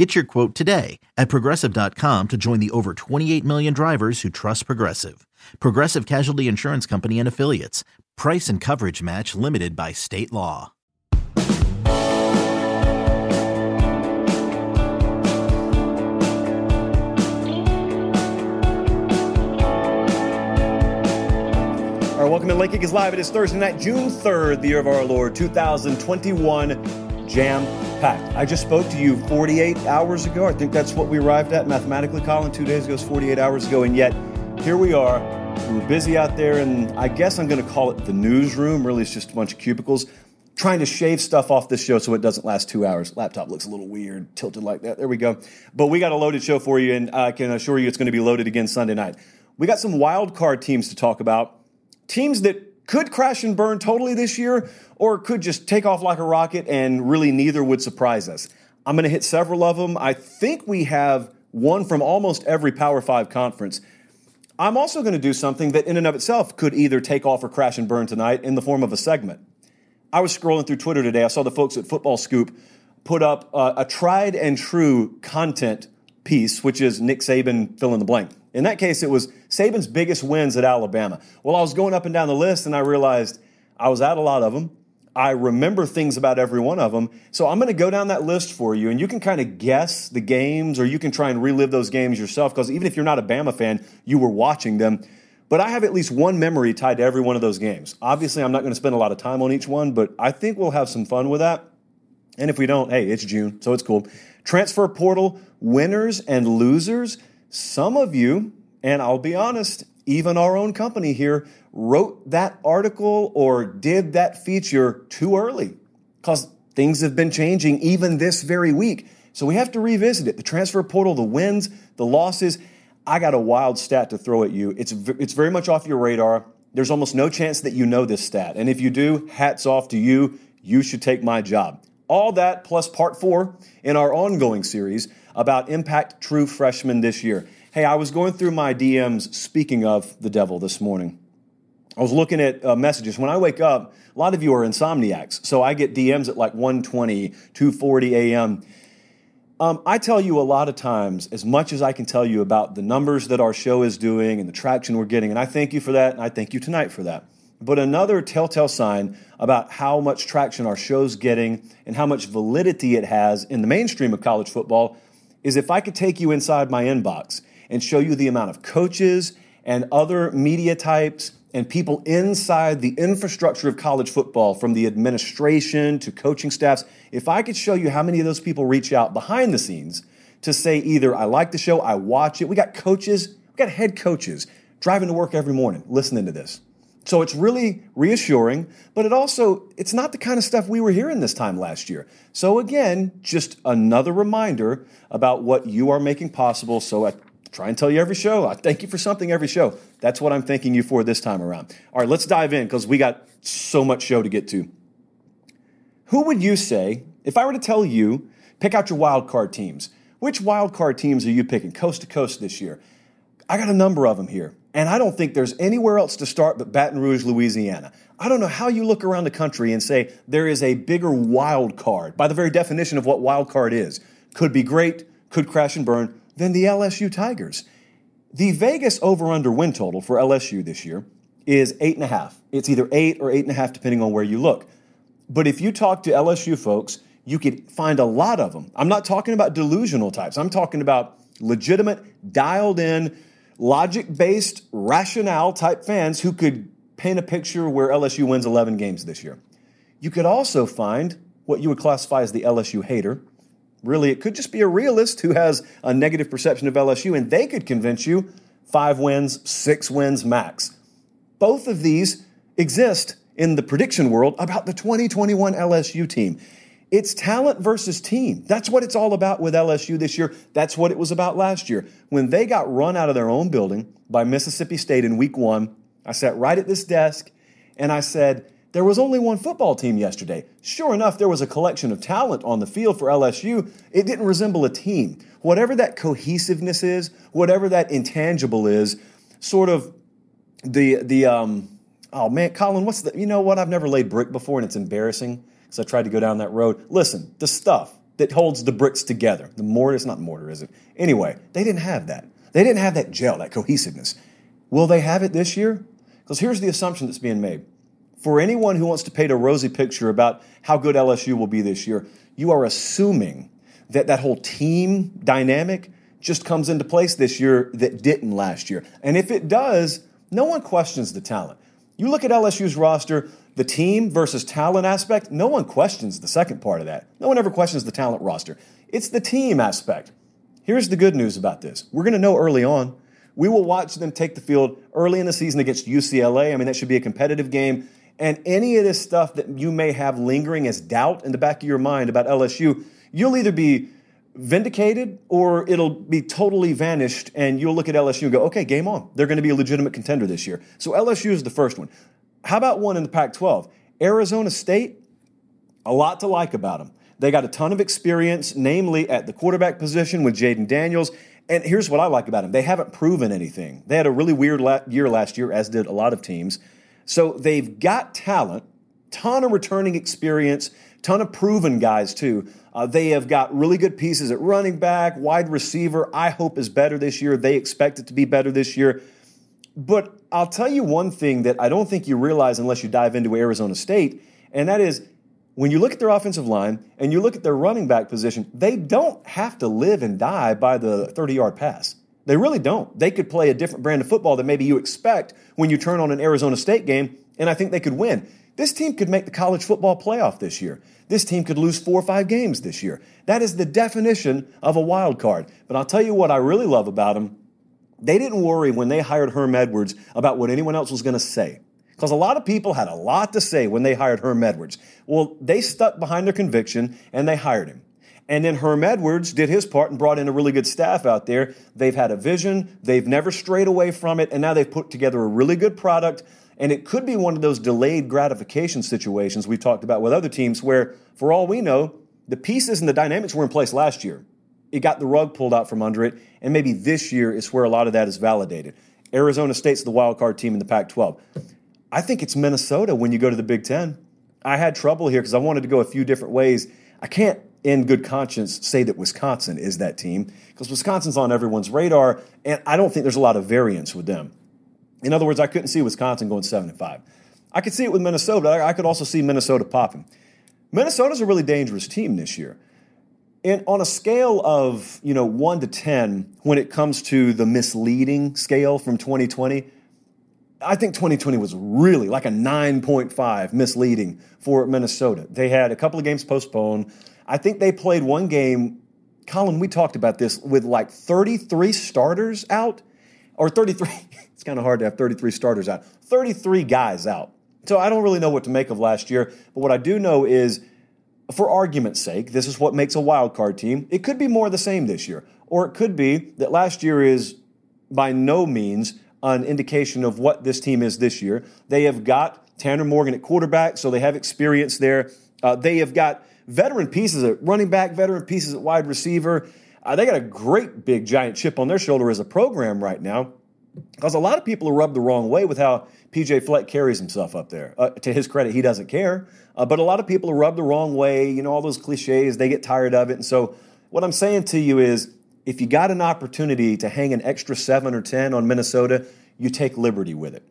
Get your quote today at progressive.com to join the over 28 million drivers who trust Progressive. Progressive Casualty Insurance Company and Affiliates. Price and coverage match limited by state law. All right, welcome to Late Kick Live. It is Thursday night, June 3rd, the year of our Lord, 2021, jam packed. I just spoke to you 48 hours ago. I think that's what we arrived at mathematically, Colin. Two days ago is 48 hours ago, and yet here we are. We were busy out there, and I guess I'm going to call it the newsroom. Really, it's just a bunch of cubicles trying to shave stuff off this show so it doesn't last two hours. Laptop looks a little weird, tilted like that. There we go. But we got a loaded show for you, and I can assure you it's going to be loaded again Sunday night. We got some wild card teams to talk about teams that could crash and burn totally this year or could just take off like a rocket and really neither would surprise us. I'm going to hit several of them. I think we have one from almost every Power 5 conference. I'm also going to do something that in and of itself could either take off or crash and burn tonight in the form of a segment. I was scrolling through Twitter today. I saw the folks at Football Scoop put up uh, a tried and true content piece, which is Nick Saban fill in the blank. In that case, it was Saban's biggest wins at Alabama. Well, I was going up and down the list and I realized I was at a lot of them. I remember things about every one of them. So I'm going to go down that list for you, and you can kind of guess the games or you can try and relive those games yourself because even if you're not a Bama fan, you were watching them. But I have at least one memory tied to every one of those games. Obviously, I'm not going to spend a lot of time on each one, but I think we'll have some fun with that. And if we don't, hey, it's June, so it's cool. Transfer portal winners and losers. Some of you, and I'll be honest, even our own company here wrote that article or did that feature too early because things have been changing even this very week. So we have to revisit it. The transfer portal, the wins, the losses. I got a wild stat to throw at you. It's, it's very much off your radar. There's almost no chance that you know this stat. And if you do, hats off to you. You should take my job. All that plus part four in our ongoing series about Impact True Freshmen this year. Hey, I was going through my DMs speaking of the devil this morning. I was looking at uh, messages. When I wake up, a lot of you are insomniacs, so I get DMs at like 1:20, 2:40 a.m. Um, I tell you a lot of times, as much as I can tell you about the numbers that our show is doing and the traction we're getting, and I thank you for that, and I thank you tonight for that. But another telltale sign about how much traction our show's getting and how much validity it has in the mainstream of college football is if I could take you inside my inbox and show you the amount of coaches and other media types and people inside the infrastructure of college football, from the administration to coaching staffs, if I could show you how many of those people reach out behind the scenes to say either I like the show, I watch it. We got coaches, we got head coaches driving to work every morning listening to this. So it's really reassuring, but it also it's not the kind of stuff we were hearing this time last year. So again, just another reminder about what you are making possible. So I try and tell you every show. I thank you for something every show. That's what I'm thanking you for this time around. All right, let's dive in because we got so much show to get to. Who would you say, if I were to tell you, pick out your wild card teams? Which wild card teams are you picking coast to coast this year? I got a number of them here, and I don't think there's anywhere else to start but Baton Rouge, Louisiana. I don't know how you look around the country and say there is a bigger wild card, by the very definition of what wild card is. Could be great, could crash and burn, than the LSU Tigers. The Vegas over under win total for LSU this year is eight and a half. It's either eight or eight and a half, depending on where you look. But if you talk to LSU folks, you could find a lot of them. I'm not talking about delusional types, I'm talking about legitimate, dialed in, logic based, rationale type fans who could paint a picture where LSU wins 11 games this year. You could also find what you would classify as the LSU hater, Really, it could just be a realist who has a negative perception of LSU, and they could convince you five wins, six wins max. Both of these exist in the prediction world about the 2021 LSU team. It's talent versus team. That's what it's all about with LSU this year. That's what it was about last year. When they got run out of their own building by Mississippi State in week one, I sat right at this desk and I said, there was only one football team yesterday. Sure enough, there was a collection of talent on the field for LSU. It didn't resemble a team. Whatever that cohesiveness is, whatever that intangible is, sort of the the um oh man, Colin, what's the you know what? I've never laid brick before and it's embarrassing because I tried to go down that road. Listen, the stuff that holds the bricks together. The mortar, it's not mortar, is it? Anyway, they didn't have that. They didn't have that gel, that cohesiveness. Will they have it this year? Because here's the assumption that's being made for anyone who wants to paint a rosy picture about how good LSU will be this year, you are assuming that that whole team dynamic just comes into place this year that didn't last year. And if it does, no one questions the talent. You look at LSU's roster, the team versus talent aspect, no one questions the second part of that. No one ever questions the talent roster. It's the team aspect. Here's the good news about this we're going to know early on. We will watch them take the field early in the season against UCLA. I mean, that should be a competitive game. And any of this stuff that you may have lingering as doubt in the back of your mind about LSU, you'll either be vindicated or it'll be totally vanished and you'll look at LSU and go, okay, game on. They're going to be a legitimate contender this year. So LSU is the first one. How about one in the Pac 12? Arizona State, a lot to like about them. They got a ton of experience, namely at the quarterback position with Jayden Daniels. And here's what I like about them they haven't proven anything. They had a really weird year last year, as did a lot of teams. So they've got talent, ton of returning experience, ton of proven guys too. Uh, they have got really good pieces at running back, wide receiver. I hope is better this year. They expect it to be better this year. But I'll tell you one thing that I don't think you realize unless you dive into Arizona State, and that is when you look at their offensive line and you look at their running back position, they don't have to live and die by the 30 yard pass. They really don't. They could play a different brand of football than maybe you expect when you turn on an Arizona State game, and I think they could win. This team could make the college football playoff this year. This team could lose four or five games this year. That is the definition of a wild card. But I'll tell you what I really love about them. They didn't worry when they hired Herm Edwards about what anyone else was going to say. Because a lot of people had a lot to say when they hired Herm Edwards. Well, they stuck behind their conviction and they hired him. And then Herm Edwards did his part and brought in a really good staff out there. They've had a vision, they've never strayed away from it, and now they've put together a really good product. And it could be one of those delayed gratification situations we've talked about with other teams where, for all we know, the pieces and the dynamics were in place last year. It got the rug pulled out from under it, and maybe this year is where a lot of that is validated. Arizona State's the wild card team in the Pac 12. I think it's Minnesota when you go to the Big Ten. I had trouble here because I wanted to go a few different ways. I can't in good conscience say that Wisconsin is that team because Wisconsin's on everyone's radar, and I don't think there's a lot of variance with them. In other words, I couldn't see Wisconsin going seven and five. I could see it with Minnesota. I could also see Minnesota popping. Minnesota's a really dangerous team this year. And on a scale of you know one to ten, when it comes to the misleading scale from 2020, I think 2020 was really like a 9.5 misleading for Minnesota. They had a couple of games postponed. I think they played one game. Colin, we talked about this with like 33 starters out, or 33. it's kind of hard to have 33 starters out. 33 guys out. So I don't really know what to make of last year. But what I do know is, for argument's sake, this is what makes a wild card team. It could be more of the same this year, or it could be that last year is by no means an indication of what this team is this year. They have got Tanner Morgan at quarterback, so they have experience there. Uh, they have got veteran pieces at running back, veteran pieces at wide receiver. Uh, they got a great big giant chip on their shoulder as a program right now because a lot of people are rubbed the wrong way with how PJ Fleck carries himself up there. Uh, to his credit, he doesn't care. Uh, but a lot of people are rubbed the wrong way. You know, all those cliches, they get tired of it. And so, what I'm saying to you is if you got an opportunity to hang an extra seven or 10 on Minnesota, you take liberty with it.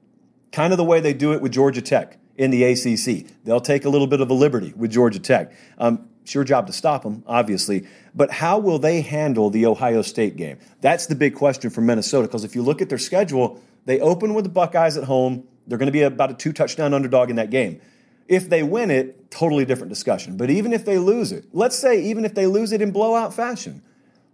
Kind of the way they do it with Georgia Tech in the ACC. They'll take a little bit of a liberty with Georgia Tech. Um, it's your job to stop them, obviously. But how will they handle the Ohio State game? That's the big question for Minnesota because if you look at their schedule, they open with the Buckeyes at home. They're going to be about a two touchdown underdog in that game. If they win it, totally different discussion. But even if they lose it, let's say even if they lose it in blowout fashion,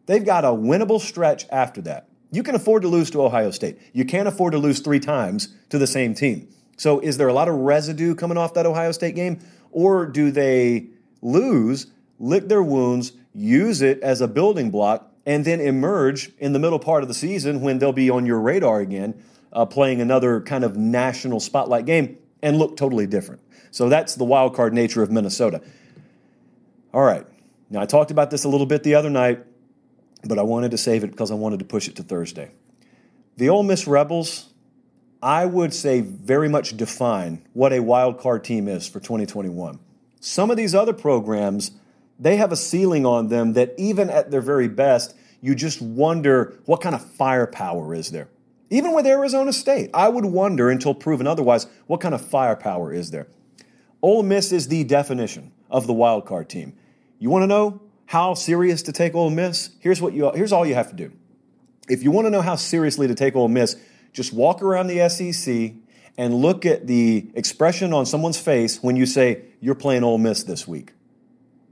they've got a winnable stretch after that. You can afford to lose to Ohio State. You can't afford to lose three times to the same team. So is there a lot of residue coming off that Ohio State game? Or do they lose, lick their wounds, use it as a building block, and then emerge in the middle part of the season when they'll be on your radar again, uh, playing another kind of national spotlight game? and look totally different. So that's the wild card nature of Minnesota. All right. Now, I talked about this a little bit the other night, but I wanted to save it because I wanted to push it to Thursday. The Ole Miss Rebels, I would say, very much define what a wild card team is for 2021. Some of these other programs, they have a ceiling on them that even at their very best, you just wonder what kind of firepower is there. Even with Arizona State, I would wonder until proven otherwise, what kind of firepower is there? Ole Miss is the definition of the wild card team. You want to know how serious to take Ole Miss? Here's what you here's all you have to do. If you want to know how seriously to take Ole Miss, just walk around the SEC and look at the expression on someone's face when you say you're playing Ole Miss this week.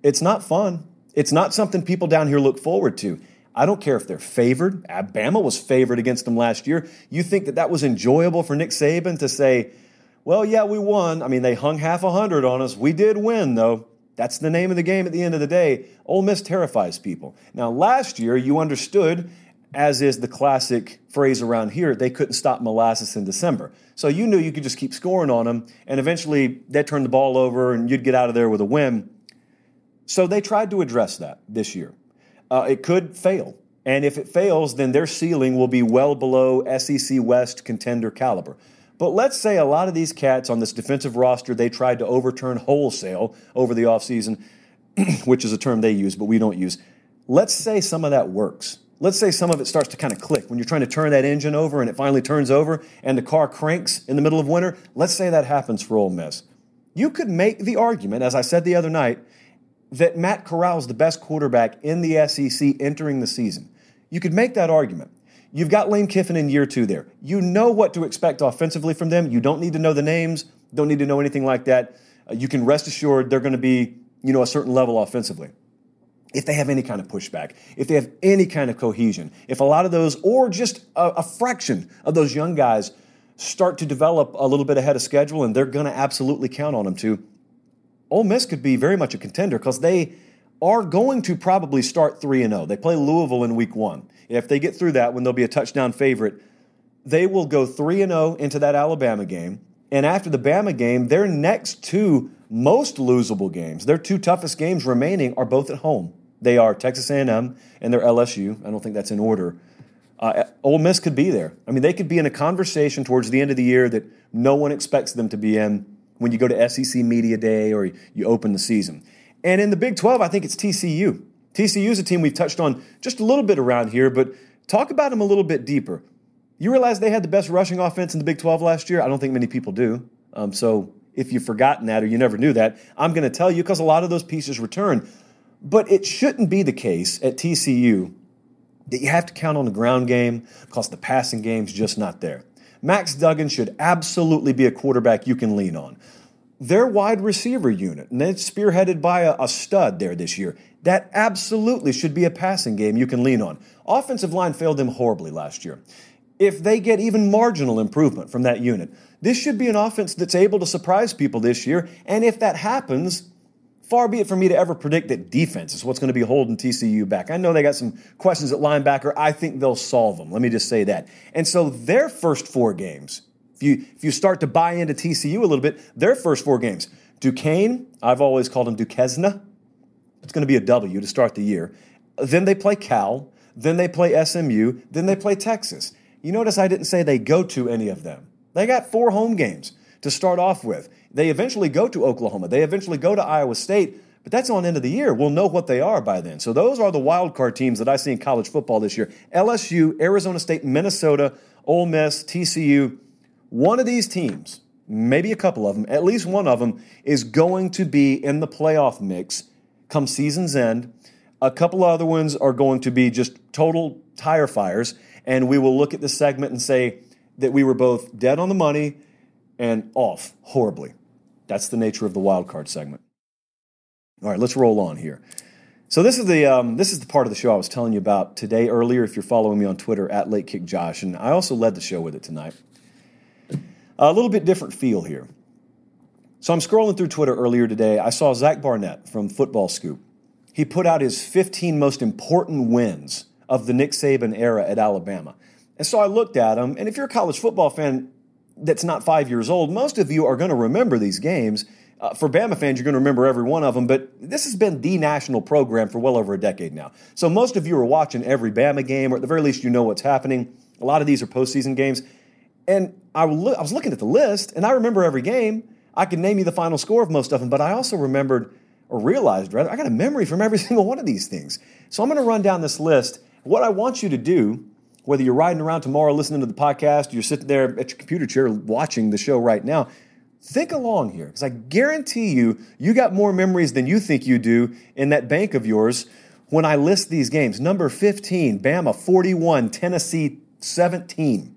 It's not fun. It's not something people down here look forward to. I don't care if they're favored. Alabama was favored against them last year. You think that that was enjoyable for Nick Saban to say, well, yeah, we won. I mean, they hung half a hundred on us. We did win, though. That's the name of the game at the end of the day. Ole Miss terrifies people. Now, last year, you understood, as is the classic phrase around here, they couldn't stop molasses in December. So you knew you could just keep scoring on them, and eventually they'd turn the ball over and you'd get out of there with a win. So they tried to address that this year. Uh, it could fail. And if it fails, then their ceiling will be well below SEC West contender caliber. But let's say a lot of these cats on this defensive roster they tried to overturn wholesale over the offseason, which is a term they use, but we don't use. Let's say some of that works. Let's say some of it starts to kind of click when you're trying to turn that engine over and it finally turns over and the car cranks in the middle of winter. Let's say that happens for Ole Miss. You could make the argument, as I said the other night, that Matt Corral is the best quarterback in the SEC entering the season. You could make that argument. You've got Lane Kiffin in year two there. You know what to expect offensively from them. You don't need to know the names, don't need to know anything like that. Uh, you can rest assured they're going to be, you know, a certain level offensively. If they have any kind of pushback, if they have any kind of cohesion, if a lot of those, or just a, a fraction of those young guys start to develop a little bit ahead of schedule, and they're going to absolutely count on them to, Ole Miss could be very much a contender because they are going to probably start 3 0. They play Louisville in week one. If they get through that, when they'll be a touchdown favorite, they will go 3 0 into that Alabama game. And after the Bama game, their next two most losable games, their two toughest games remaining, are both at home. They are Texas A&M and their LSU. I don't think that's in order. Uh, Ole Miss could be there. I mean, they could be in a conversation towards the end of the year that no one expects them to be in when you go to SEC Media Day or you open the season. And in the Big 12, I think it's TCU. TCU is a team we've touched on just a little bit around here, but talk about them a little bit deeper. You realize they had the best rushing offense in the Big 12 last year? I don't think many people do. Um, so if you've forgotten that or you never knew that, I'm going to tell you because a lot of those pieces return. But it shouldn't be the case at TCU that you have to count on the ground game because the passing game's just not there. Max Duggan should absolutely be a quarterback you can lean on. Their wide receiver unit, and it's spearheaded by a, a stud there this year, that absolutely should be a passing game you can lean on. Offensive line failed them horribly last year. If they get even marginal improvement from that unit, this should be an offense that's able to surprise people this year. And if that happens, far be it from me to ever predict that defense is what's going to be holding TCU back. I know they got some questions at linebacker. I think they'll solve them. Let me just say that. And so their first four games, if you if you start to buy into TCU a little bit, their first four games, Duquesne, I've always called him Duquesne, it's going to be a W to start the year. Then they play Cal. Then they play SMU. Then they play Texas. You notice I didn't say they go to any of them. They got four home games to start off with. They eventually go to Oklahoma. They eventually go to Iowa State, but that's on end of the year. We'll know what they are by then. So those are the wild card teams that I see in college football this year. LSU, Arizona State, Minnesota, Ole Miss, TCU. One of these teams, maybe a couple of them, at least one of them, is going to be in the playoff mix come season's end. A couple of other ones are going to be just total tire fires, and we will look at this segment and say that we were both dead on the money and off horribly. That's the nature of the wild card segment. All right, let's roll on here. So this is the um, this is the part of the show I was telling you about today earlier. If you're following me on Twitter at Late Kick Josh, and I also led the show with it tonight. A little bit different feel here. So I'm scrolling through Twitter earlier today. I saw Zach Barnett from Football Scoop. He put out his 15 most important wins of the Nick Saban era at Alabama. And so I looked at him, and if you're a college football fan, that's not five years old, most of you are going to remember these games. Uh, for Bama fans, you're going to remember every one of them, but this has been the national program for well over a decade now. So most of you are watching every Bama game, or at the very least, you know what's happening. A lot of these are postseason games. And I, I was looking at the list, and I remember every game. I can name you the final score of most of them, but I also remembered, or realized rather, I got a memory from every single one of these things. So I'm going to run down this list. What I want you to do, whether you're riding around tomorrow listening to the podcast, you're sitting there at your computer chair watching the show right now, Think along here, because I guarantee you, you got more memories than you think you do in that bank of yours when I list these games. Number 15, Bama 41, Tennessee 17.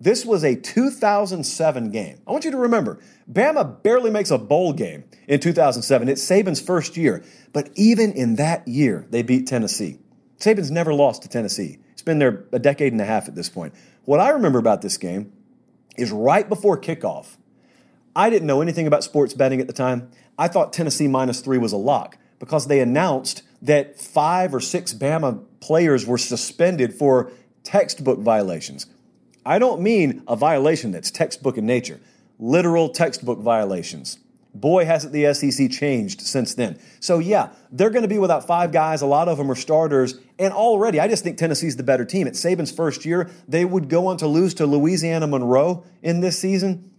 This was a 2007 game. I want you to remember, Bama barely makes a bowl game in 2007. It's Saban's first year. But even in that year, they beat Tennessee. Saban's never lost to Tennessee. Been there a decade and a half at this point. What I remember about this game is right before kickoff, I didn't know anything about sports betting at the time. I thought Tennessee minus three was a lock because they announced that five or six Bama players were suspended for textbook violations. I don't mean a violation that's textbook in nature, literal textbook violations. Boy, hasn't the SEC changed since then. So, yeah, they're going to be without five guys. A lot of them are starters. And already, I just think Tennessee's the better team. At Saban's first year, they would go on to lose to Louisiana Monroe in this season.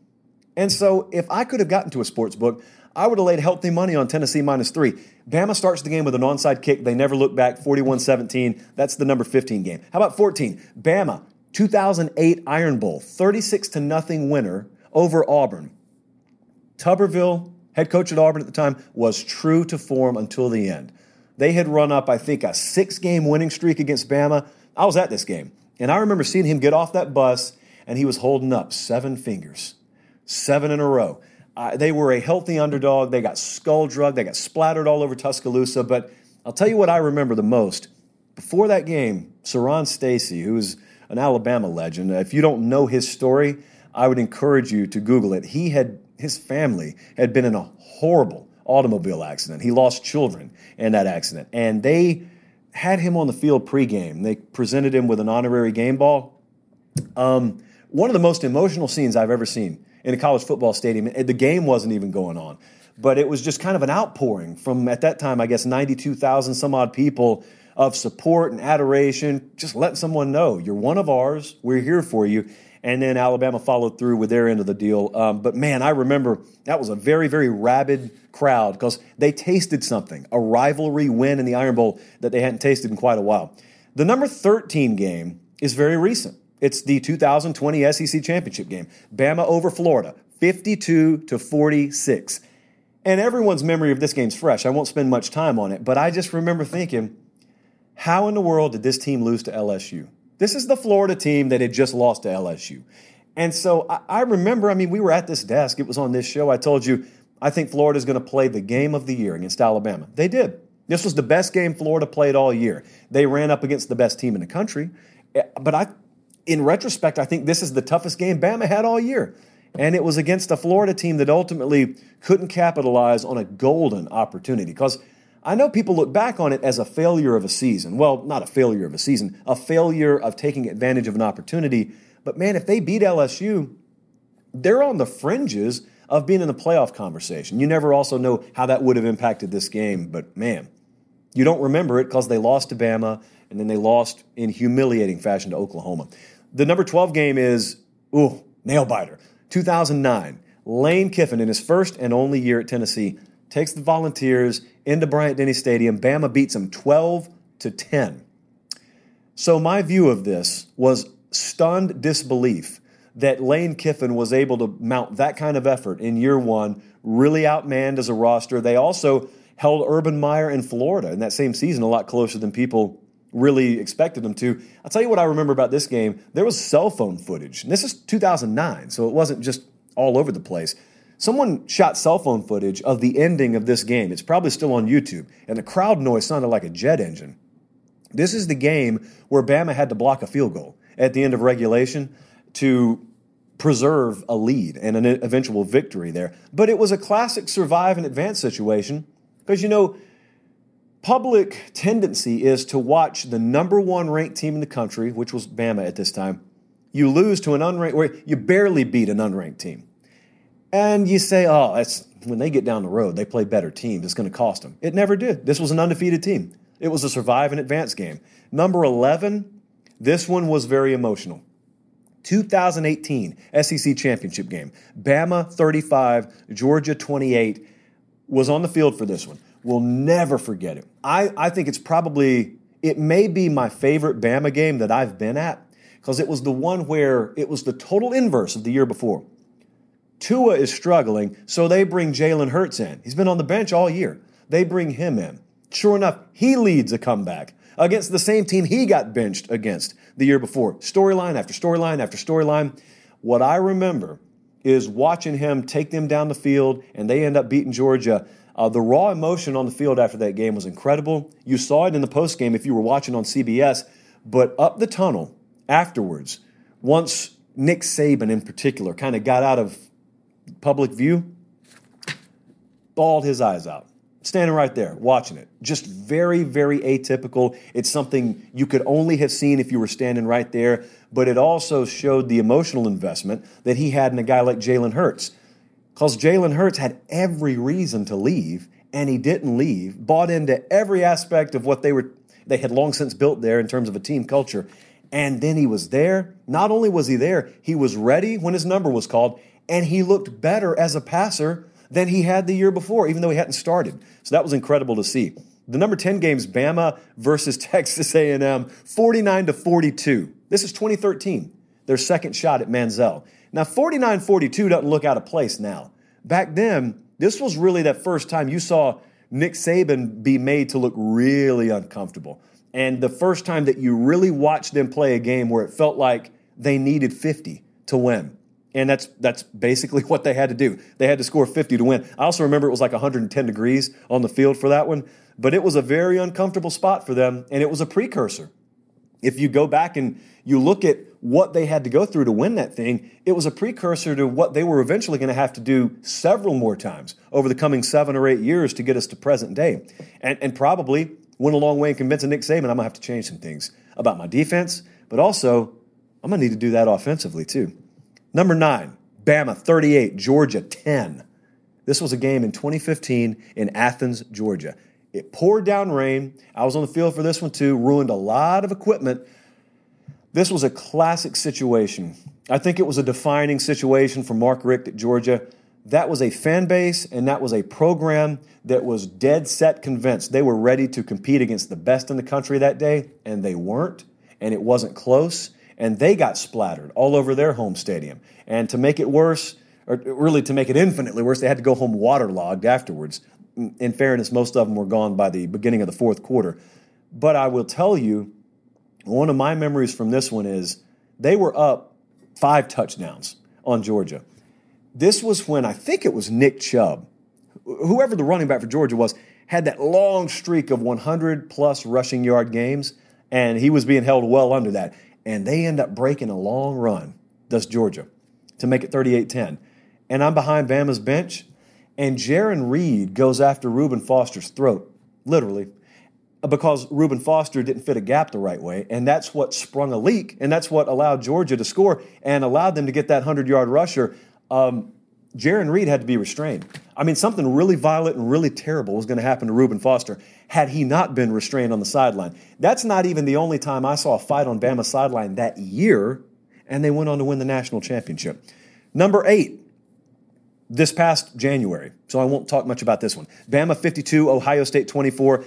And so if I could have gotten to a sports book, I would have laid healthy money on Tennessee minus three. Bama starts the game with an onside kick. They never look back, 41 17. That's the number 15 game. How about 14? Bama, 2008 Iron Bowl, 36 to nothing winner over Auburn. Tuberville, head coach at Auburn at the time, was true to form until the end. They had run up, I think, a six game winning streak against Bama. I was at this game, and I remember seeing him get off that bus, and he was holding up seven fingers seven in a row. Uh, they were a healthy underdog. They got skull drugged. They got splattered all over Tuscaloosa. But I'll tell you what I remember the most. Before that game, Siran Stacy, who's an Alabama legend, if you don't know his story, I would encourage you to Google it. He had his family had been in a horrible automobile accident. He lost children in that accident, and they had him on the field pregame. They presented him with an honorary game ball. Um, one of the most emotional scenes I've ever seen in a college football stadium. The game wasn't even going on, but it was just kind of an outpouring from, at that time, I guess, 92,000 some odd people of support and adoration, just letting someone know you're one of ours, we're here for you. And then Alabama followed through with their end of the deal. Um, but man, I remember that was a very, very rabid crowd because they tasted something, a rivalry win in the Iron Bowl that they hadn't tasted in quite a while. The number 13 game is very recent. It's the 2020 SEC championship game. Bama over Florida, 52 to 46. And everyone's memory of this game's fresh. I won't spend much time on it, but I just remember thinking, how in the world did this team lose to LSU? This is the Florida team that had just lost to LSU. And so I, I remember, I mean, we were at this desk, it was on this show. I told you, I think Florida is going to play the game of the year against Alabama. They did. This was the best game Florida played all year. They ran up against the best team in the country. Eh, but I in retrospect, I think this is the toughest game Bama had all year. And it was against a Florida team that ultimately couldn't capitalize on a golden opportunity. Because I know people look back on it as a failure of a season. Well, not a failure of a season, a failure of taking advantage of an opportunity. But man, if they beat LSU, they're on the fringes of being in the playoff conversation. You never also know how that would have impacted this game. But man, you don't remember it because they lost to Bama and then they lost in humiliating fashion to Oklahoma. The number 12 game is, ooh, nail biter. 2009. Lane Kiffin, in his first and only year at Tennessee, takes the Volunteers into Bryant Denny Stadium. Bama beats them 12 to 10. So my view of this was stunned disbelief that Lane Kiffin was able to mount that kind of effort in year one, really outmanned as a roster. They also held Urban Meyer in Florida in that same season a lot closer than people really expected them to. I'll tell you what I remember about this game. There was cell phone footage. And this is 2009, so it wasn't just all over the place. Someone shot cell phone footage of the ending of this game. It's probably still on YouTube, and the crowd noise sounded like a jet engine. This is the game where Bama had to block a field goal at the end of regulation to preserve a lead and an eventual victory there. But it was a classic survive and advance situation because, you know, public tendency is to watch the number one ranked team in the country, which was Bama at this time. You lose to an unranked, or you barely beat an unranked team. And you say, oh, that's when they get down the road, they play better teams. It's going to cost them. It never did. This was an undefeated team. It was a survive and advance game. Number 11, this one was very emotional. 2018 SEC championship game. Bama 35, Georgia 28 was on the field for this one. We'll never forget it. I, I think it's probably, it may be my favorite Bama game that I've been at because it was the one where it was the total inverse of the year before. Tua is struggling, so they bring Jalen Hurts in. He's been on the bench all year. They bring him in. Sure enough, he leads a comeback against the same team he got benched against the year before. Storyline after storyline after storyline. What I remember is watching him take them down the field, and they end up beating Georgia. Uh, the raw emotion on the field after that game was incredible. You saw it in the post game if you were watching on CBS, but up the tunnel afterwards, once Nick Saban in particular kind of got out of public view, bawled his eyes out standing right there watching it. Just very, very atypical. It's something you could only have seen if you were standing right there, but it also showed the emotional investment that he had in a guy like Jalen Hurts. Because Jalen Hurts had every reason to leave, and he didn't leave, bought into every aspect of what they were they had long since built there in terms of a team culture. And then he was there. Not only was he there, he was ready when his number was called, and he looked better as a passer than he had the year before, even though he hadn't started. So that was incredible to see. The number 10 games, Bama versus Texas A&M, 49 to 42. This is 2013, their second shot at Manziel. Now, 49-42 doesn't look out of place now. Back then, this was really that first time you saw Nick Saban be made to look really uncomfortable. And the first time that you really watched them play a game where it felt like they needed 50 to win. And that's that's basically what they had to do. They had to score 50 to win. I also remember it was like 110 degrees on the field for that one, but it was a very uncomfortable spot for them, and it was a precursor. If you go back and you look at what they had to go through to win that thing, it was a precursor to what they were eventually going to have to do several more times over the coming seven or eight years to get us to present day. And, and probably went a long way in convincing Nick Saban I'm going to have to change some things about my defense, but also I'm going to need to do that offensively too. Number nine, Bama 38, Georgia 10. This was a game in 2015 in Athens, Georgia. It poured down rain. I was on the field for this one too, ruined a lot of equipment. This was a classic situation. I think it was a defining situation for Mark Richt at Georgia. That was a fan base and that was a program that was dead set convinced they were ready to compete against the best in the country that day, and they weren't, and it wasn't close and they got splattered all over their home stadium. And to make it worse, or really to make it infinitely worse, they had to go home waterlogged afterwards. In fairness, most of them were gone by the beginning of the fourth quarter. But I will tell you, one of my memories from this one is they were up five touchdowns on Georgia. This was when I think it was Nick Chubb, whoever the running back for Georgia was, had that long streak of 100 plus rushing yard games, and he was being held well under that and they end up breaking a long run, thus Georgia, to make it 38 10. And I'm behind Bama's bench, and Jarran Reed goes after Reuben Foster's throat, literally, because Reuben Foster didn't fit a gap the right way. And that's what sprung a leak, and that's what allowed Georgia to score and allowed them to get that 100 yard rusher. Um, Jarran Reed had to be restrained. I mean, something really violent and really terrible was going to happen to Reuben Foster had he not been restrained on the sideline. That's not even the only time I saw a fight on Bama's sideline that year, and they went on to win the national championship. Number eight, this past January, so I won't talk much about this one. Bama 52, Ohio State 24.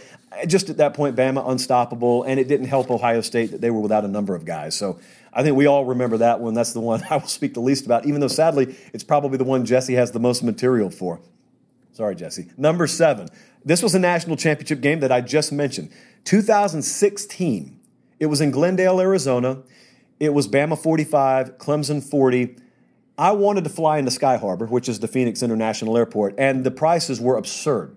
Just at that point, Bama unstoppable, and it didn't help Ohio State that they were without a number of guys. So I think we all remember that one. That's the one I will speak the least about, even though sadly it's probably the one Jesse has the most material for. Sorry, Jesse. Number seven. This was a national championship game that I just mentioned. 2016. It was in Glendale, Arizona. It was Bama 45, Clemson 40. I wanted to fly into Sky Harbor, which is the Phoenix International Airport, and the prices were absurd.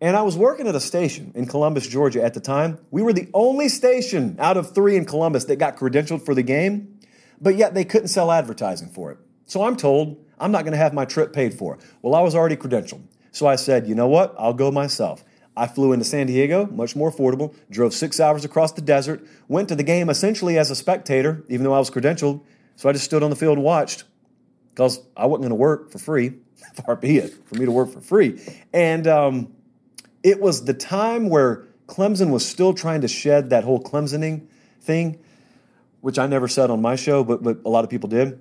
And I was working at a station in Columbus, Georgia at the time. We were the only station out of three in Columbus that got credentialed for the game, but yet they couldn't sell advertising for it. So I'm told I'm not going to have my trip paid for. Well, I was already credentialed. So I said, you know what? I'll go myself. I flew into San Diego, much more affordable, drove six hours across the desert, went to the game essentially as a spectator, even though I was credentialed, So I just stood on the field and watched because I wasn't going to work for free. Far be it for me to work for free. And um, it was the time where Clemson was still trying to shed that whole Clemsoning thing, which I never said on my show, but, but a lot of people did.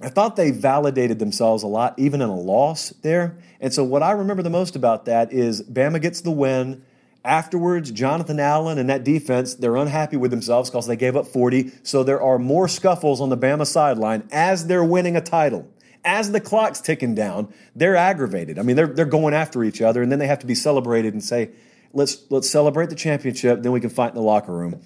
I thought they validated themselves a lot, even in a loss there. And so, what I remember the most about that is Bama gets the win. Afterwards, Jonathan Allen and that defense, they're unhappy with themselves because they gave up 40. So, there are more scuffles on the Bama sideline as they're winning a title. As the clock's ticking down, they're aggravated. I mean, they're, they're going after each other, and then they have to be celebrated and say, let's, let's celebrate the championship, then we can fight in the locker room.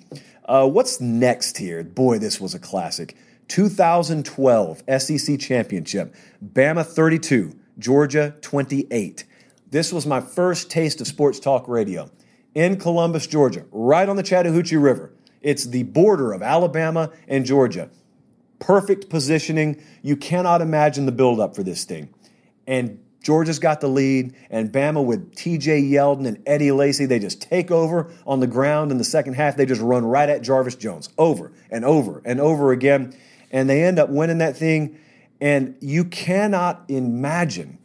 Uh, what's next here? Boy, this was a classic. 2012 SEC Championship, Bama 32, Georgia 28. This was my first taste of sports talk radio in Columbus, Georgia, right on the Chattahoochee River. It's the border of Alabama and Georgia. Perfect positioning. You cannot imagine the buildup for this thing. And Georgia's got the lead, and Bama with TJ Yeldon and Eddie Lacy, they just take over on the ground in the second half. They just run right at Jarvis Jones over and over and over again and they end up winning that thing. And you cannot imagine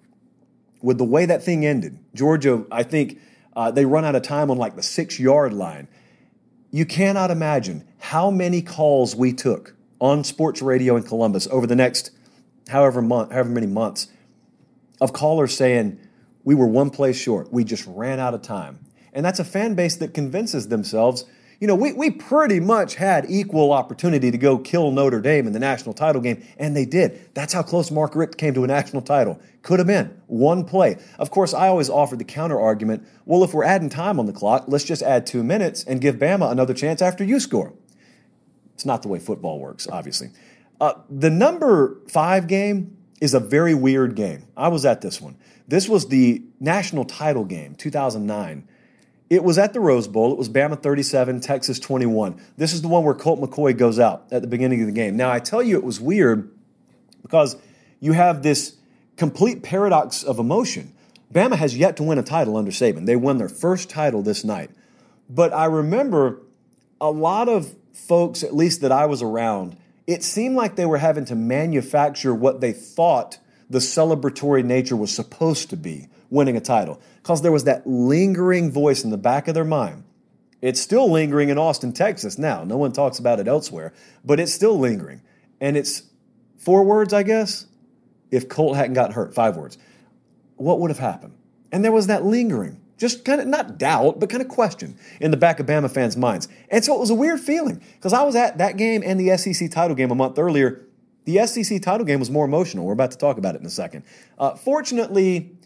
with the way that thing ended. Georgia, I think uh, they run out of time on like the six yard line. You cannot imagine how many calls we took on sports radio in Columbus over the next however month, however many months of callers saying we were one place short. We just ran out of time. And that's a fan base that convinces themselves you know, we, we pretty much had equal opportunity to go kill Notre Dame in the national title game, and they did. That's how close Mark Richt came to a national title. Could have been one play. Of course, I always offered the counter argument well, if we're adding time on the clock, let's just add two minutes and give Bama another chance after you score. It's not the way football works, obviously. Uh, the number five game is a very weird game. I was at this one. This was the national title game, 2009. It was at the Rose Bowl. It was Bama 37, Texas 21. This is the one where Colt McCoy goes out at the beginning of the game. Now, I tell you, it was weird because you have this complete paradox of emotion. Bama has yet to win a title under Saban. They won their first title this night. But I remember a lot of folks, at least that I was around, it seemed like they were having to manufacture what they thought the celebratory nature was supposed to be winning a title because there was that lingering voice in the back of their mind. It's still lingering in Austin, Texas now. No one talks about it elsewhere, but it's still lingering. And it's four words, I guess. If Colt hadn't got hurt, five words. What would have happened? And there was that lingering, just kind of not doubt, but kind of question in the back of Bama fans' minds. And so it was a weird feeling because I was at that game and the SEC title game a month earlier. The SEC title game was more emotional. We're about to talk about it in a second. Uh, fortunately,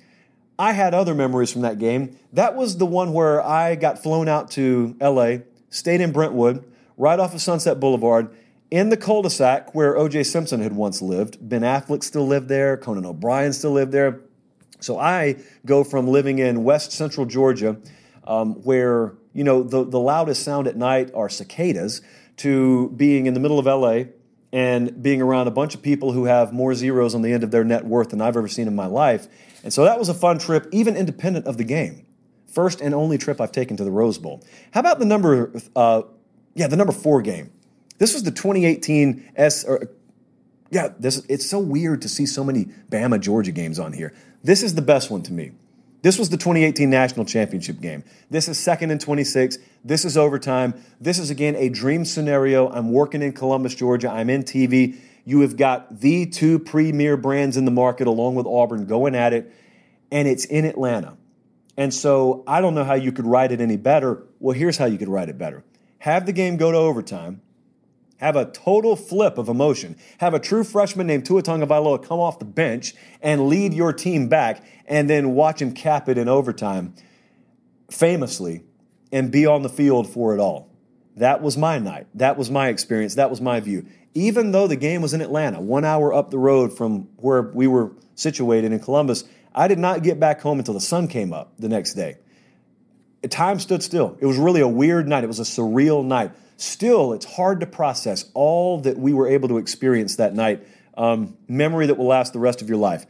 I had other memories from that game. That was the one where I got flown out to LA, stayed in Brentwood, right off of Sunset Boulevard, in the cul de sac where O.J. Simpson had once lived. Ben Affleck still lived there, Conan O'Brien still lived there. So I go from living in West Central Georgia, um, where you know the, the loudest sound at night are cicadas, to being in the middle of LA and being around a bunch of people who have more zeros on the end of their net worth than I've ever seen in my life. And so that was a fun trip, even independent of the game. First and only trip I've taken to the Rose Bowl. How about the number, uh, yeah, the number four game? This was the 2018 S. Or, yeah, this it's so weird to see so many Bama Georgia games on here. This is the best one to me. This was the 2018 national championship game. This is second and 26. This is overtime. This is again a dream scenario. I'm working in Columbus, Georgia. I'm in TV. You have got the two premier brands in the market along with Auburn going at it, and it's in Atlanta. And so I don't know how you could write it any better. Well, here's how you could write it better have the game go to overtime, have a total flip of emotion, have a true freshman named Tua Tagovailoa come off the bench and lead your team back, and then watch him cap it in overtime famously and be on the field for it all. That was my night. That was my experience. That was my view even though the game was in Atlanta, one hour up the road from where we were situated in Columbus, I did not get back home until the sun came up the next day. Time stood still. It was really a weird night. It was a surreal night. Still, it's hard to process all that we were able to experience that night. Um, memory that will last the rest of your life.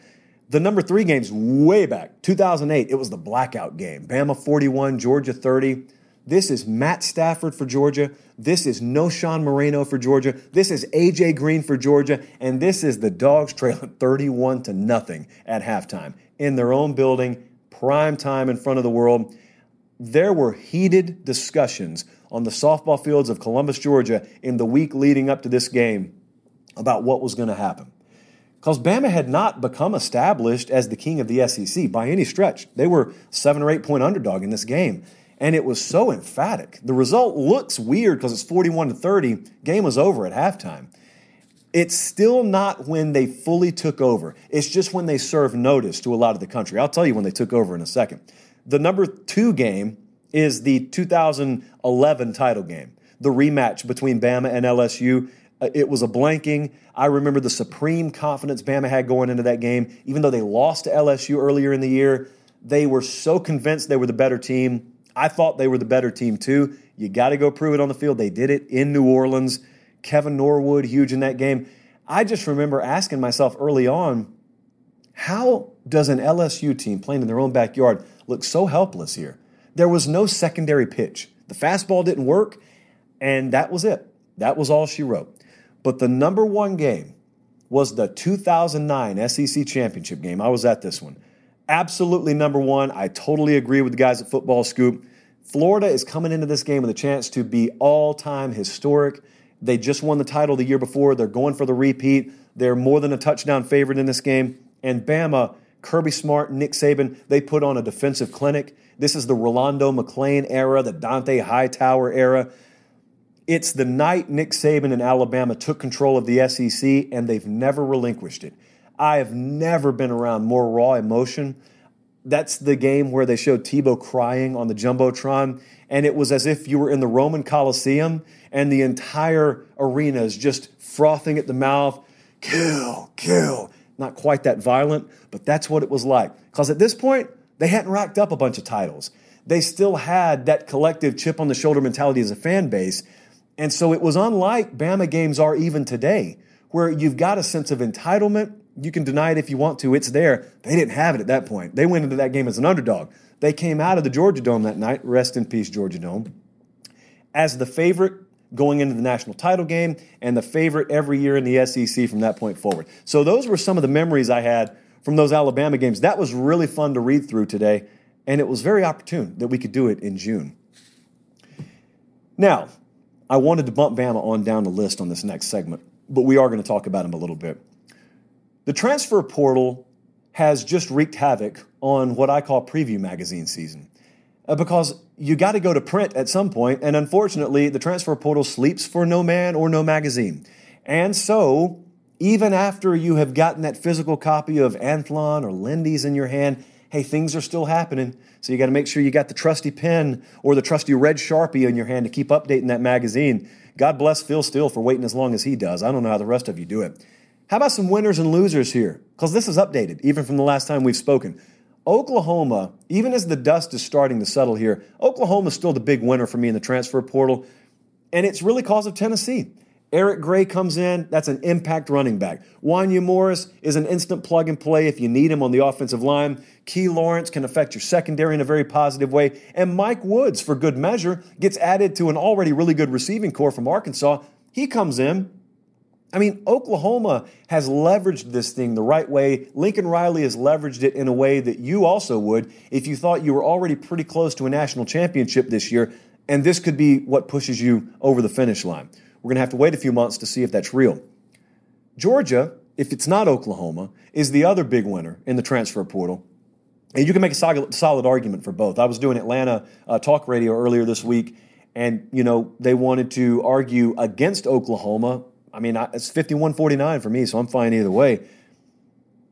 The number three game's way back, 2008. It was the blackout game. Bama 41, Georgia 30. This is Matt Stafford for Georgia. This is Knowshon Moreno for Georgia. This is AJ Green for Georgia. And this is the Dogs trailing 31 to nothing at halftime in their own building, prime time in front of the world. There were heated discussions on the softball fields of Columbus, Georgia in the week leading up to this game about what was going to happen. Because Bama had not become established as the king of the SEC by any stretch. They were seven or eight point underdog in this game and it was so emphatic. The result looks weird because it's 41 to 30. Game was over at halftime. It's still not when they fully took over. It's just when they served notice to a lot of the country. I'll tell you when they took over in a second. The number two game is the 2011 title game, the rematch between Bama and LSU. Uh, it was a blanking. I remember the supreme confidence Bama had going into that game. Even though they lost to LSU earlier in the year, they were so convinced they were the better team. I thought they were the better team too. You got to go prove it on the field. They did it in New Orleans. Kevin Norwood, huge in that game. I just remember asking myself early on, how does an LSU team playing in their own backyard look so helpless here? There was no secondary pitch. The fastball didn't work, and that was it. That was all she wrote. But the number one game was the 2009 SEC championship game. I was at this one absolutely number one. I totally agree with the guys at Football Scoop. Florida is coming into this game with a chance to be all time historic. They just won the title the year before. They're going for the repeat. They're more than a touchdown favorite in this game. And Bama, Kirby Smart, Nick Saban, they put on a defensive clinic. This is the Rolando McClain era, the Dont'a Hightower era. It's the night Nick Saban and Alabama took control of the SEC, and they've never relinquished it. I have never been around more raw emotion. That's the game where they showed Tebow crying on the Jumbotron, and it was as if you were in the Roman Colosseum and the entire arena is just frothing at the mouth. Kill, kill. Not quite that violent, but that's what it was like. Because at this point, they hadn't racked up a bunch of titles. They still had that collective chip on the shoulder mentality as a fan base. And so it was unlike Bama games are even today, where you've got a sense of entitlement you can deny it if you want to. It's there. They didn't have it at that point. They went into that game as an underdog. They came out of the Georgia Dome that night. Rest in peace, Georgia Dome. As the favorite going into the national title game and the favorite every year in the SEC from that point forward. So those were some of the memories I had from those Alabama games. That was really fun to read through today, and it was very opportune that we could do it in June. Now, I wanted to bump Bama on down the list on this next segment, but we are going to talk about him a little bit. The transfer portal has just wreaked havoc on what I call preview magazine season. Uh, because you got to go to print at some point, and unfortunately, the transfer portal sleeps for no man or no magazine. And so, even after you have gotten that physical copy of Athlon or Lindy's in your hand, hey, things are still happening. So you got to make sure you got the trusty pen or the trusty red Sharpie in your hand to keep updating that magazine. God bless Phil Steele for waiting as long as he does. I don't know how the rest of you do it. How about some winners and losers here? Because this is updated, even from the last time we've spoken. Oklahoma, even as the dust is starting to settle here, Oklahoma is still the big winner for me in the transfer portal. And it's really because of Tennessee. Eric Gray comes in, that's an impact running back. Wanya Morris is an instant plug and play if you need him on the offensive line. Key Lawrence can affect your secondary in a very positive way. And Mike Woods, for good measure, gets added to an already really good receiving core from Arkansas. He comes in, I mean, Oklahoma has leveraged this thing the right way. Lincoln Riley has leveraged it in a way that you also would if you thought you were already pretty close to a national championship this year, and this could be what pushes you over the finish line. We're going to have to wait a few months to see if that's real. Georgia, if it's not Oklahoma, is the other big winner in the transfer portal. And you can make a solid, argument for both. I was doing Atlanta uh, talk radio earlier this week, and you know they wanted to argue against Oklahoma I mean, it's 51 49 for me, so I'm fine either way.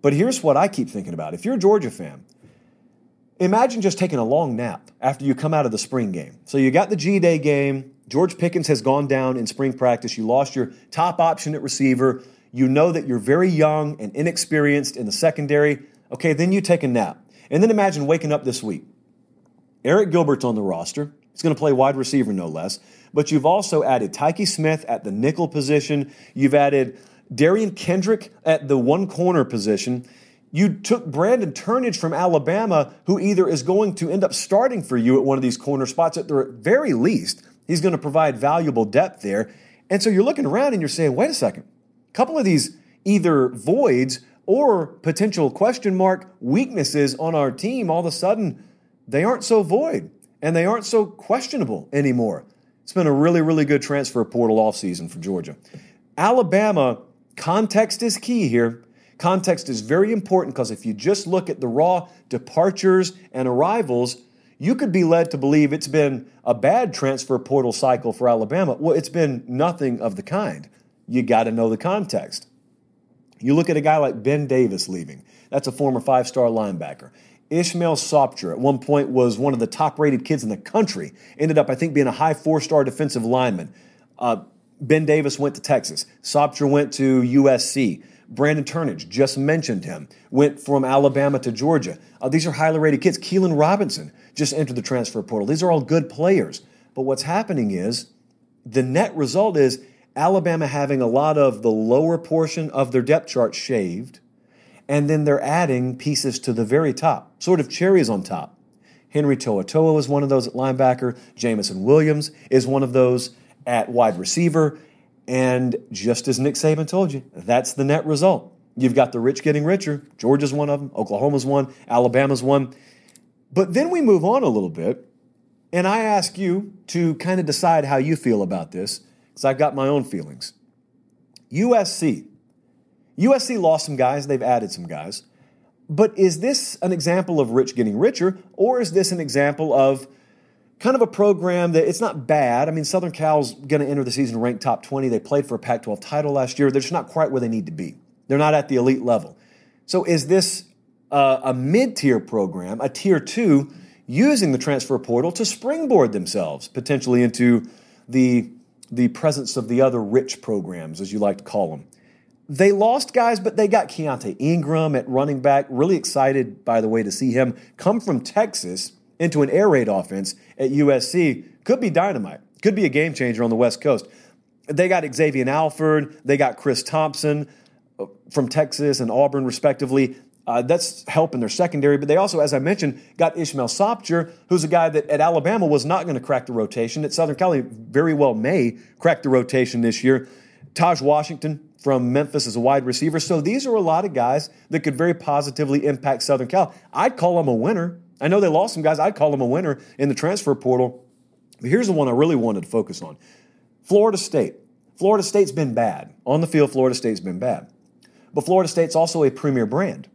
But here's what I keep thinking about. If you're a Georgia fan, imagine just taking a long nap after you come out of the spring game. So you got the G Day game. George Pickens has gone down in spring practice. You lost your top option at receiver. You know that you're very young and inexperienced in the secondary. Okay, then you take a nap. And then imagine waking up this week. Arik Gilbert's on the roster. He's going to play wide receiver, no less but you've also added Tykee Smith at the nickel position. You've added Derion Kendrick at the one corner position. You took Brandon Turnage from Alabama, who either is going to end up starting for you at one of these corner spots at the very least. He's going to provide valuable depth there. And so you're looking around and you're saying, wait a second, a couple of these either voids or potential question mark weaknesses on our team, all of a sudden, they aren't so void and they aren't so questionable anymore. It's been a really, really good transfer portal offseason for Georgia. Alabama, context is key here. Context is very important because if you just look at the raw departures and arrivals, you could be led to believe it's been a bad transfer portal cycle for Alabama. Well, it's been nothing of the kind. You got to know the context. You look at a guy like Ben Davis leaving. That's a former five star linebacker. Ishmael Sopsher at one point was one of the top rated kids in the country. Ended up, I think, being a high four star defensive lineman. Uh, ben Davis went to Texas. Sopsher went to USC. Brandon Turnage, just mentioned him, went from Alabama to Georgia. Uh, these are highly rated kids. Keilan Robinson just entered the transfer portal. These are all good players. But what's happening is the net result is Alabama having a lot of the lower portion of their depth chart shaved and then they're adding pieces to the very top, sort of cherries on top. Henry To'oTo'o is one of those at linebacker. Jameson Williams is one of those at wide receiver. And just as Nick Saban told you, that's the net result. You've got the rich getting richer. Georgia's one of them, Oklahoma's one, Alabama's one. But then we move on a little bit, and I ask you to kind of decide how you feel about this, because I've got my own feelings. USC USC lost some guys, they've added some guys. But is this an example of rich getting richer, or is this an example of kind of a program that it's not bad? I mean, Southern Cal's going to enter the season ranked top 20. They played for a Pac 12 title last year. They're just not quite where they need to be, they're not at the elite level. So is this uh, a mid tier program, a tier two, using the transfer portal to springboard themselves potentially into the, the presence of the other rich programs, as you like to call them? They lost guys, but they got Keaontay Ingram at running back. Really excited, by the way, to see him come from Texas into an air raid offense at USC. Could be dynamite. Could be a game changer on the West Coast. They got Xavion Alford. They got Chris Thompson uh, from Texas and Auburn, respectively. Uh, that's helping their secondary. But they also, as I mentioned, got Ishmael Sopsher, who's a guy that at Alabama was not going to crack the rotation. At Southern Cal, very well may crack the rotation this year. Tahj Washington, from Memphis as a wide receiver. So these are a lot of guys that could very positively impact Southern Cal. I'd call them a winner. I know they lost some guys. I'd call them a winner in the transfer portal. But here's the one I really wanted to focus on Florida State. Florida State's been bad. On the field, Florida State's been bad. But Florida State's also a premier brand.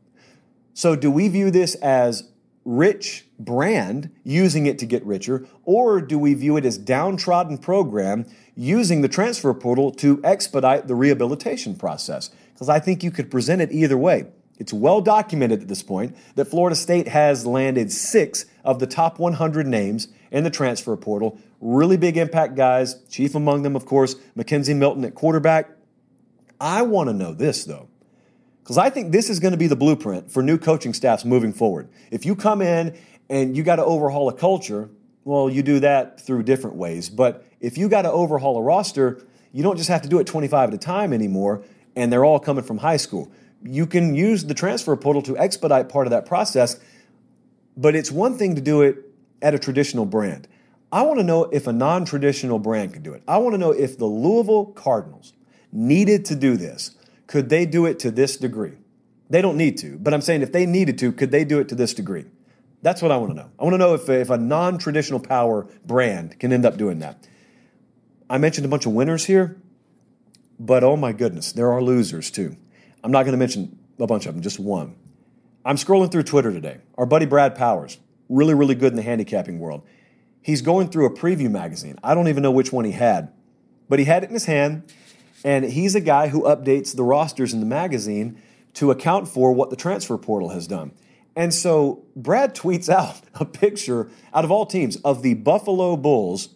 So do we view this as rich brand using it to get richer, or do we view it as downtrodden program using the transfer portal to expedite the rehabilitation process? Because I think you could present it either way. It's well documented at this point that Florida State has landed six of the top 100 names in the transfer portal. Really big impact guys, chief among them, of course, McKenzie Milton at quarterback. I want to know this, though. Because I think this is going to be the blueprint for new coaching staffs moving forward. If you come in and you got to overhaul a culture, well, you do that through different ways. But if you got to overhaul a roster, you don't just have to do it 25 at a time anymore, and they're all coming from high school. You can use the transfer portal to expedite part of that process, but it's one thing to do it at a traditional brand. I want to know if a non traditional brand could do it. I want to know if the Louisville Cardinals needed to do this could they do it to this degree? They don't need to, but I'm saying if they needed to, could they do it to this degree? That's what I want to know. I want to know if, if a non traditional power brand can end up doing that. I mentioned a bunch of winners here, but oh my goodness, there are losers too. I'm not going to mention a bunch of them, just one. I'm scrolling through Twitter today. Our buddy Brad Powers, really, really good in the handicapping world. He's going through a preview magazine. I don't even know which one he had, but he had it in his hand and he's a guy who updates the rosters in the magazine to account for what the transfer portal has done. And so Brad tweets out a picture out of all teams of the Buffalo Bulls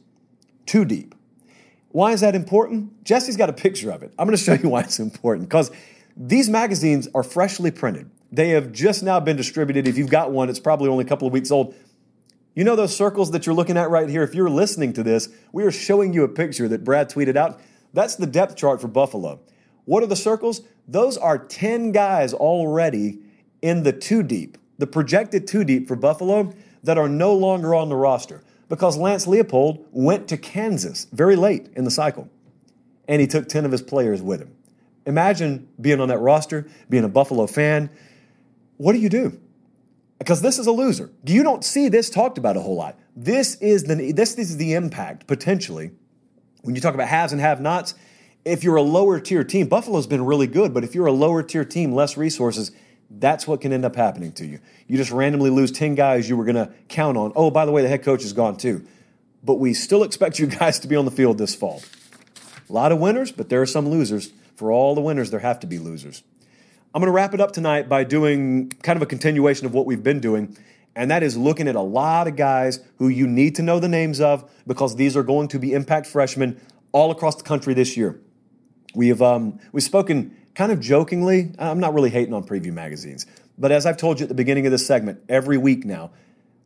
two deep. Why is that important? Jesse's got a picture of it. I'm going to show you why it's important because these magazines are freshly printed. They have just now been distributed. If you've got one, it's probably only a couple of weeks old. You know those circles that you're looking at right here? If you're listening to this, we are showing you a picture that Brad tweeted out. That's the depth chart for Buffalo. What are the circles? Those are 10 guys already in the two deep, the projected two deep for Buffalo that are no longer on the roster because Lance Leipold went to Kansas very late in the cycle and he took 10 of his players with him. Imagine being on that roster, being a Buffalo fan. What do you do? Because this is a loser. You don't see this talked about a whole lot. This is the this is the impact potentially when you talk about haves and have-nots. If you're a lower tier team, Buffalo's been really good, but if you're a lower tier team, less resources, that's what can end up happening to you. You just randomly lose 10 guys you were going to count on. Oh, by the way, the head coach is gone too. But we still expect you guys to be on the field this fall. A lot of winners, but there are some losers. For all the winners, there have to be losers. I'm going to wrap it up tonight by doing kind of a continuation of what we've been doing, and that is looking at a lot of guys who you need to know the names of because these are going to be impact freshmen all across the country this year. We have um, we've spoken kind of jokingly. I'm not really hating on preview magazines, but as I've told you at the beginning of this segment, every week now,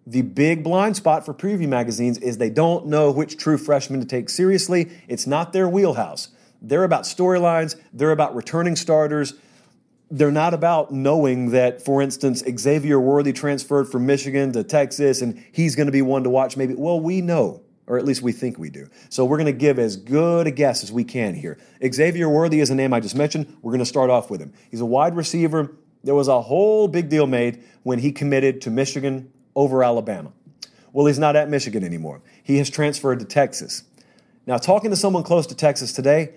the big blind spot for preview magazines is they don't know which true freshman to take seriously. It's not their wheelhouse. They're about storylines, they're about returning starters. They're not about knowing that, for instance, Xavier Worthy transferred from Michigan to Texas and he's going to be one to watch maybe. Well, we know, or at least we think we do. So we're going to give as good a guess as we can here. Xavier Worthy is a name I just mentioned. We're going to start off with him. He's a wide receiver. There was a whole big deal made when he committed to Michigan over Alabama. Well, he's not at Michigan anymore. He has transferred to Texas. Now, talking to someone close to Texas today,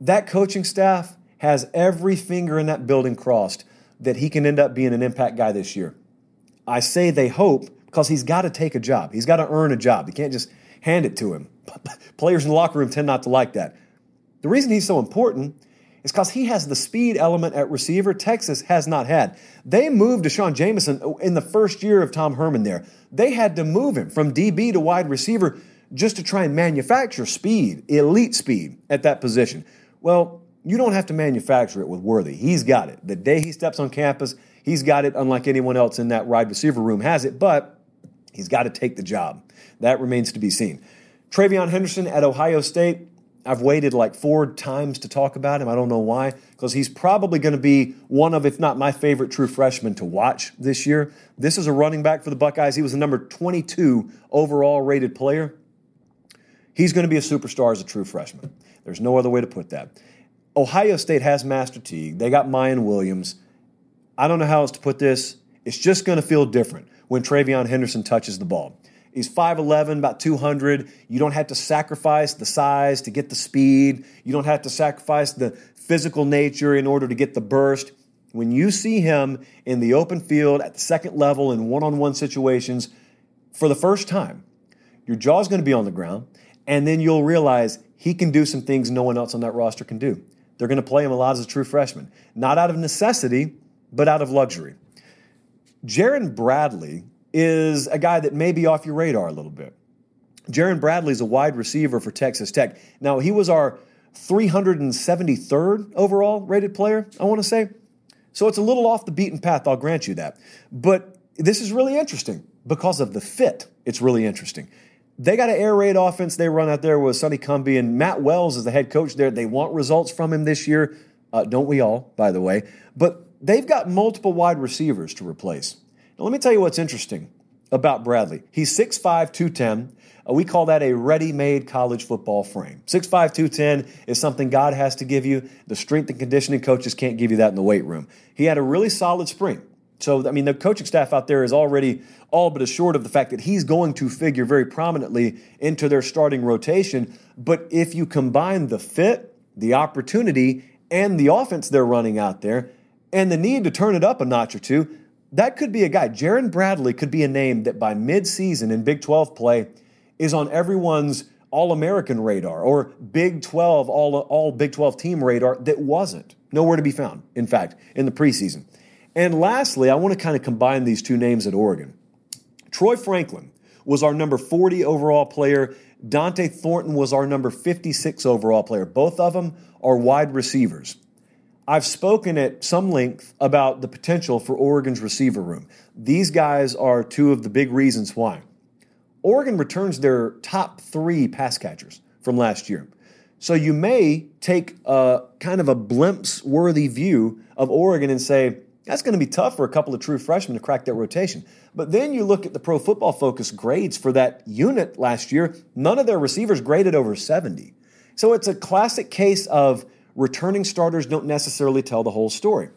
that coaching staff has every finger in that building crossed that he can end up being an impact guy this year. I say they hope because he's got to take a job. He's got to earn a job. You can't just hand it to him. Players in the locker room tend not to like that. The reason he's so important is because he has the speed element at receiver Texas has not had. They moved D'Shawn Jamison in the first year of Tom Herman there. They had to move him from DB to wide receiver just to try and manufacture speed, elite speed at that position. Well, you don't have to manufacture it with Worthy. He's got it. The day he steps on campus, he's got it, unlike anyone else in that wide receiver room has it, but he's got to take the job. That remains to be seen. TreVeyon Henderson at Ohio State, I've waited like four times to talk about him. I don't know why, because he's probably going to be one of, if not my favorite true freshman to watch this year. This is a running back for the Buckeyes. He was the number 22 overall rated player. He's going to be a superstar as a true freshman. There's no other way to put that. Ohio State has Master Teague. They got Miyan Williams. I don't know how else to put this. It's just going to feel different when TreVeyon Henderson touches the ball. He's 5'11, about 200. You don't have to sacrifice the size to get the speed. You don't have to sacrifice the physical nature in order to get the burst. When you see him in the open field at the second level in one on one situations for the first time, your jaw's going to be on the ground, and then you'll realize he can do some things no one else on that roster can do. They're going to play him a lot as a true freshman, not out of necessity, but out of luxury. Jerand Bradley is a guy that may be off your radar a little bit. Jerand Bradley is a wide receiver for Texas Tech. Now, he was our 373rd overall rated player, I want to say. So it's a little off the beaten path, I'll grant you that. But this is really interesting because of the fit. It's really interesting. They got an air raid offense they run out there with Sonny Cumbie, and Matt Wells is the head coach there. They want results from him this year. Uh, don't we all, by the way? But they've got multiple wide receivers to replace. Now, let me tell you what's interesting about Bradley. He's 6'5, 210. Uh, we call that a ready made college football frame. 6'5, 210 is something God has to give you. The strength and conditioning coaches can't give you that in the weight room. He had a really solid spring. So, I mean, the coaching staff out there is already all but assured of the fact that he's going to figure very prominently into their starting rotation. But if you combine the fit, the opportunity, and the offense they're running out there, and the need to turn it up a notch or two, that could be a guy. Jerand Bradley could be a name that by midseason in Big 12 play is on everyone's All American radar or Big 12, all, all Big 12 team radar that wasn't. Nowhere to be found, in fact, in the preseason. And lastly, I want to kind of combine these two names at Oregon. Troy Franklin was our number 40 overall player. Dont'e Thornton was our number 56 overall player. Both of them are wide receivers. I've spoken at some length about the potential for Oregon's receiver room. These guys are two of the big reasons why. Oregon returns their top three pass catchers from last year. So you may take a kind of a glimpse worthy view of Oregon and say, That's going to be tough for a couple of true freshmen to crack that rotation. But then you look at the pro football focus grades for that unit last year, none of their receivers graded over 70. So it's a classic case of returning starters don't necessarily tell the whole story.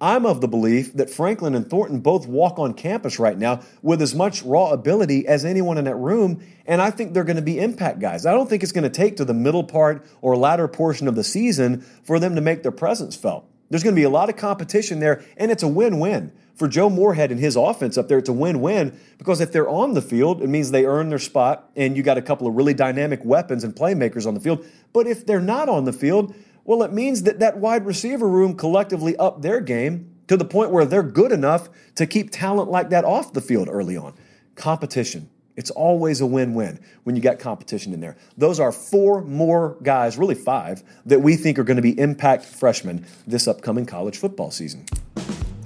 I'm of the belief that Franklin and Thornton both walk on campus right now with as much raw ability as anyone in that room, and I think they're going to be impact guys. I don't think it's going to take to the middle part or latter portion of the season for them to make their presence felt. There's going to be a lot of competition there, and it's a win win. For Joe Moorhead and his offense up there, it's a win win because if they're on the field, it means they earn their spot, and you got a couple of really dynamic weapons and playmakers on the field. But if they're not on the field, well, it means that that wide receiver room collectively upped their game to the point where they're good enough to keep talent like that off the field early on. Competition. It's always a win win when you got competition in there. Those are four more guys, really five, that we think are going to be impact freshmen this upcoming college football season.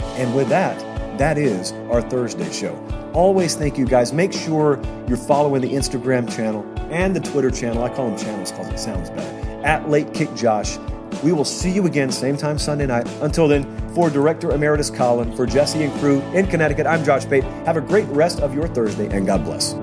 And with that, that is our Thursday show. Always thank you guys. Make sure you're following the Instagram channel and the Twitter channel. I call them channels because it sounds better. At Late Kick Josh. We will see you again, same time Sunday night. Until then, for Director Emeritus Colin, for Jesse and crew in Connecticut, I'm Josh Pate. Have a great rest of your Thursday and God bless.